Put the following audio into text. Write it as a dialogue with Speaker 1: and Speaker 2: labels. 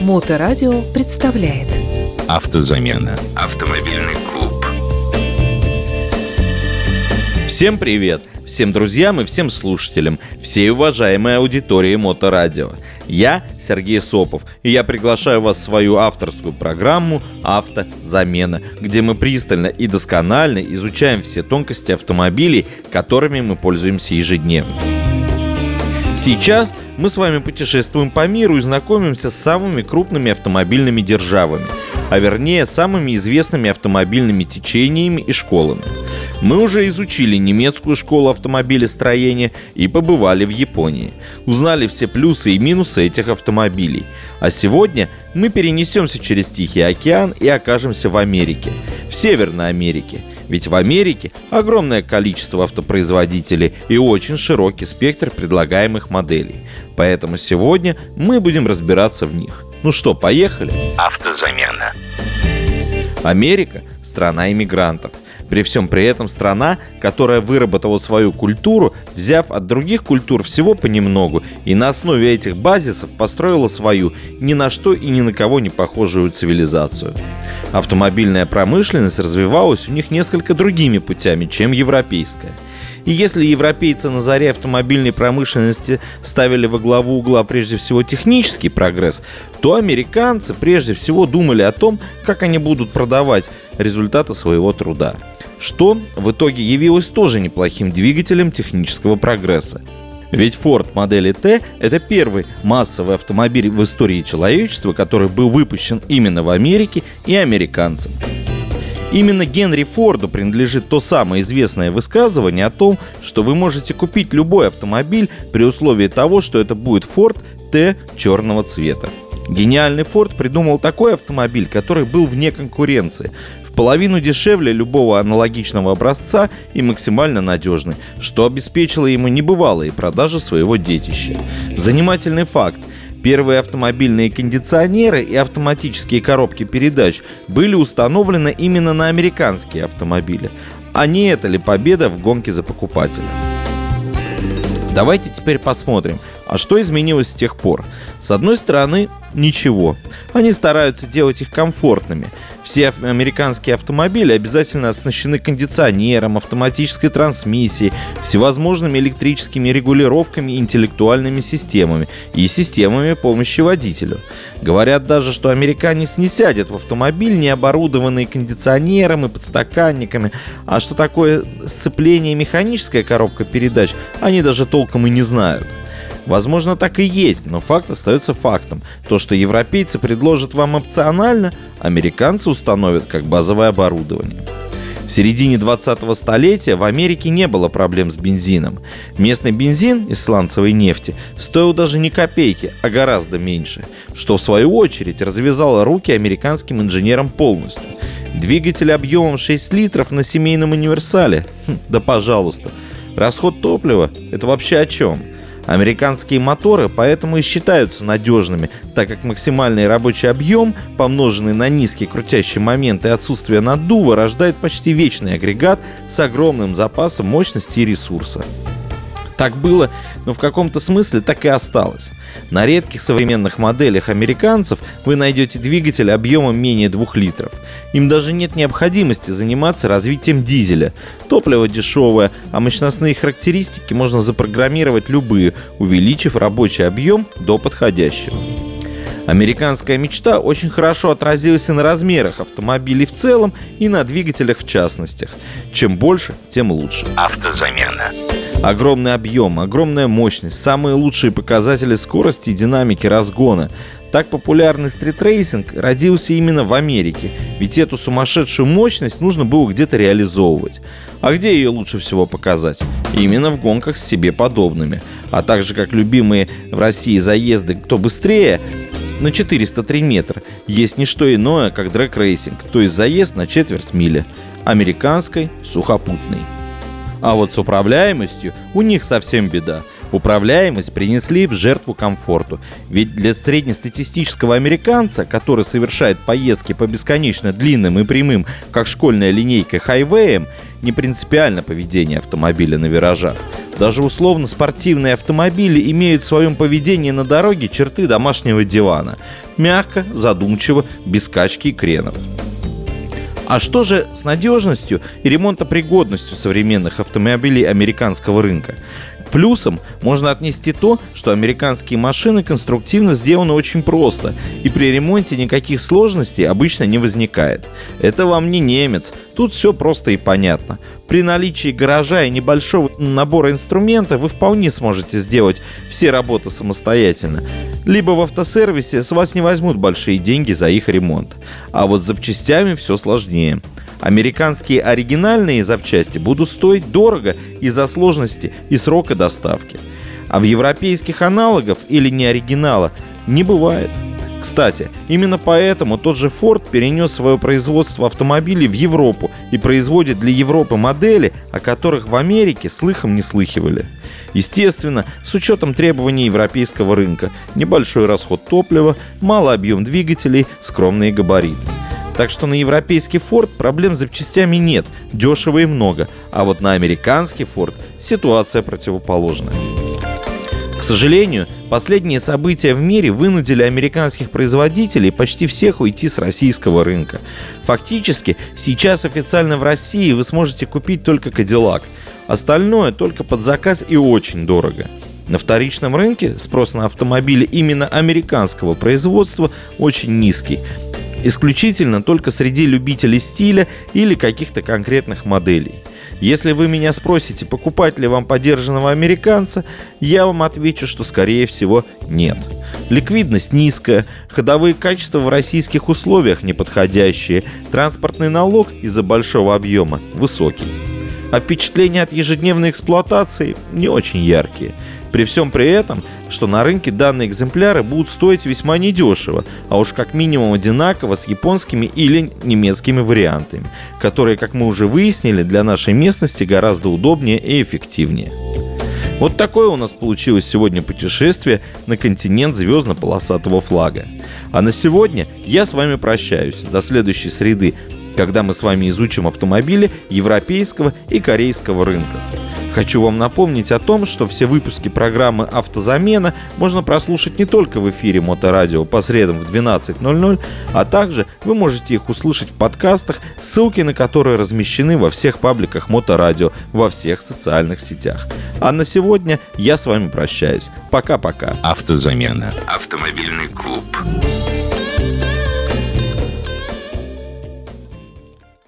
Speaker 1: Моторадио представляет
Speaker 2: Автозамена. Автомобильный клуб.
Speaker 3: Всем привет! Всем друзьям и всем слушателям, всей уважаемой аудитории Моторадио. Я Сергей Сопов, и я приглашаю вас в свою авторскую программу «Автозамена», где мы пристально и досконально изучаем все тонкости автомобилей, которыми мы пользуемся ежедневно. Сейчас мы с вами путешествуем по миру и знакомимся с самыми крупными автомобильными державами, а вернее самыми известными автомобильными течениями и школами. Мы уже изучили немецкую школу автомобилестроения и побывали в Японии. Узнали все плюсы и минусы этих автомобилей. А сегодня мы перенесемся через Тихий океан и окажемся в Америке, в Северной Америке – ведь в Америке огромное количество автопроизводителей и очень широкий спектр предлагаемых моделей. Поэтому сегодня мы будем разбираться в них. Ну что, поехали?
Speaker 2: Автозамена.
Speaker 3: Америка – страна иммигрантов – при всем при этом страна, которая выработала свою культуру, взяв от других культур всего понемногу, и на основе этих базисов построила свою ни на что и ни на кого не похожую цивилизацию. Автомобильная промышленность развивалась у них несколько другими путями, чем европейская. И если европейцы на заре автомобильной промышленности ставили во главу угла прежде всего технический прогресс, то американцы прежде всего думали о том, как они будут продавать результаты своего труда что в итоге явилось тоже неплохим двигателем технического прогресса. Ведь Ford модели T – это первый массовый автомобиль в истории человечества, который был выпущен именно в Америке и американцам. Именно Генри Форду принадлежит то самое известное высказывание о том, что вы можете купить любой автомобиль при условии того, что это будет Ford T черного цвета. Гениальный Ford придумал такой автомобиль, который был вне конкуренции, половину дешевле любого аналогичного образца и максимально надежный, что обеспечило ему небывалые продажи своего детища. Занимательный факт. Первые автомобильные кондиционеры и автоматические коробки передач были установлены именно на американские автомобили. А не это ли победа в гонке за покупателя? Давайте теперь посмотрим, а что изменилось с тех пор. С одной стороны, ничего. Они стараются делать их комфортными – все американские автомобили обязательно оснащены кондиционером, автоматической трансмиссией, всевозможными электрическими регулировками и интеллектуальными системами и системами помощи водителю. Говорят даже, что американец не сядет в автомобиль, не оборудованный кондиционером и подстаканниками, а что такое сцепление механическая коробка передач, они даже толком и не знают. Возможно, так и есть, но факт остается фактом. То, что европейцы предложат вам опционально, американцы установят как базовое оборудование. В середине 20-го столетия в Америке не было проблем с бензином. Местный бензин из сланцевой нефти стоил даже не копейки, а гораздо меньше, что в свою очередь развязало руки американским инженерам полностью. Двигатель объемом 6 литров на семейном универсале? Хм, да пожалуйста. Расход топлива – это вообще о чем? – Американские моторы поэтому и считаются надежными, так как максимальный рабочий объем, помноженный на низкий крутящий момент и отсутствие наддува, рождает почти вечный агрегат с огромным запасом мощности и ресурса. Так было, но в каком-то смысле так и осталось. На редких современных моделях американцев вы найдете двигатель объемом менее 2 литров. Им даже нет необходимости заниматься развитием дизеля. Топливо дешевое, а мощностные характеристики можно запрограммировать любые, увеличив рабочий объем до подходящего. Американская мечта очень хорошо отразилась и на размерах автомобилей в целом, и на двигателях в частностях. Чем больше, тем лучше.
Speaker 2: Автозамена.
Speaker 3: Огромный объем, огромная мощность, самые лучшие показатели скорости и динамики разгона. Так популярный стритрейсинг родился именно в Америке, ведь эту сумасшедшую мощность нужно было где-то реализовывать. А где ее лучше всего показать? Именно в гонках с себе подобными. А также как любимые в России заезды «Кто быстрее?» На 403 метра есть не что иное, как дрэг-рейсинг, то есть заезд на четверть мили, американской сухопутной. А вот с управляемостью у них совсем беда. Управляемость принесли в жертву комфорту. Ведь для среднестатистического американца, который совершает поездки по бесконечно длинным и прямым, как школьная линейка, хайвеям, не принципиально поведение автомобиля на виражах. Даже условно спортивные автомобили имеют в своем поведении на дороге черты домашнего дивана. Мягко, задумчиво, без скачки и кренов. А что же с надежностью и ремонтопригодностью современных автомобилей американского рынка? Плюсом можно отнести то, что американские машины конструктивно сделаны очень просто, и при ремонте никаких сложностей обычно не возникает. Это вам не немец, тут все просто и понятно. При наличии гаража и небольшого набора инструмента вы вполне сможете сделать все работы самостоятельно. Либо в автосервисе с вас не возьмут большие деньги за их ремонт. А вот с запчастями все сложнее. Американские оригинальные запчасти будут стоить дорого из-за сложности и срока доставки. А в европейских аналогов или не оригинала не бывает. Кстати, именно поэтому тот же Ford перенес свое производство автомобилей в Европу и производит для Европы модели, о которых в Америке слыхом не слыхивали. Естественно, с учетом требований европейского рынка, небольшой расход топлива, малый объем двигателей, скромные габариты. Так что на европейский Ford проблем с запчастями нет, дешево и много. А вот на американский Ford ситуация противоположная. К сожалению, последние события в мире вынудили американских производителей почти всех уйти с российского рынка. Фактически, сейчас официально в России вы сможете купить только Cadillac. Остальное только под заказ и очень дорого. На вторичном рынке спрос на автомобили именно американского производства очень низкий исключительно только среди любителей стиля или каких-то конкретных моделей. Если вы меня спросите, покупать ли вам подержанного американца, я вам отвечу, что скорее всего нет. Ликвидность низкая, ходовые качества в российских условиях неподходящие, транспортный налог из-за большого объема высокий. А впечатления от ежедневной эксплуатации не очень яркие – при всем при этом, что на рынке данные экземпляры будут стоить весьма недешево, а уж как минимум одинаково с японскими или немецкими вариантами, которые, как мы уже выяснили, для нашей местности гораздо удобнее и эффективнее. Вот такое у нас получилось сегодня путешествие на континент звездно-полосатого флага. А на сегодня я с вами прощаюсь. До следующей среды, когда мы с вами изучим автомобили европейского и корейского рынков. Хочу вам напомнить о том, что все выпуски программы «Автозамена» можно прослушать не только в эфире Моторадио по средам в 12.00, а также вы можете их услышать в подкастах, ссылки на которые размещены во всех пабликах Моторадио, во всех социальных сетях. А на сегодня я с вами прощаюсь. Пока-пока.
Speaker 2: Автозамена. Автомобильный клуб.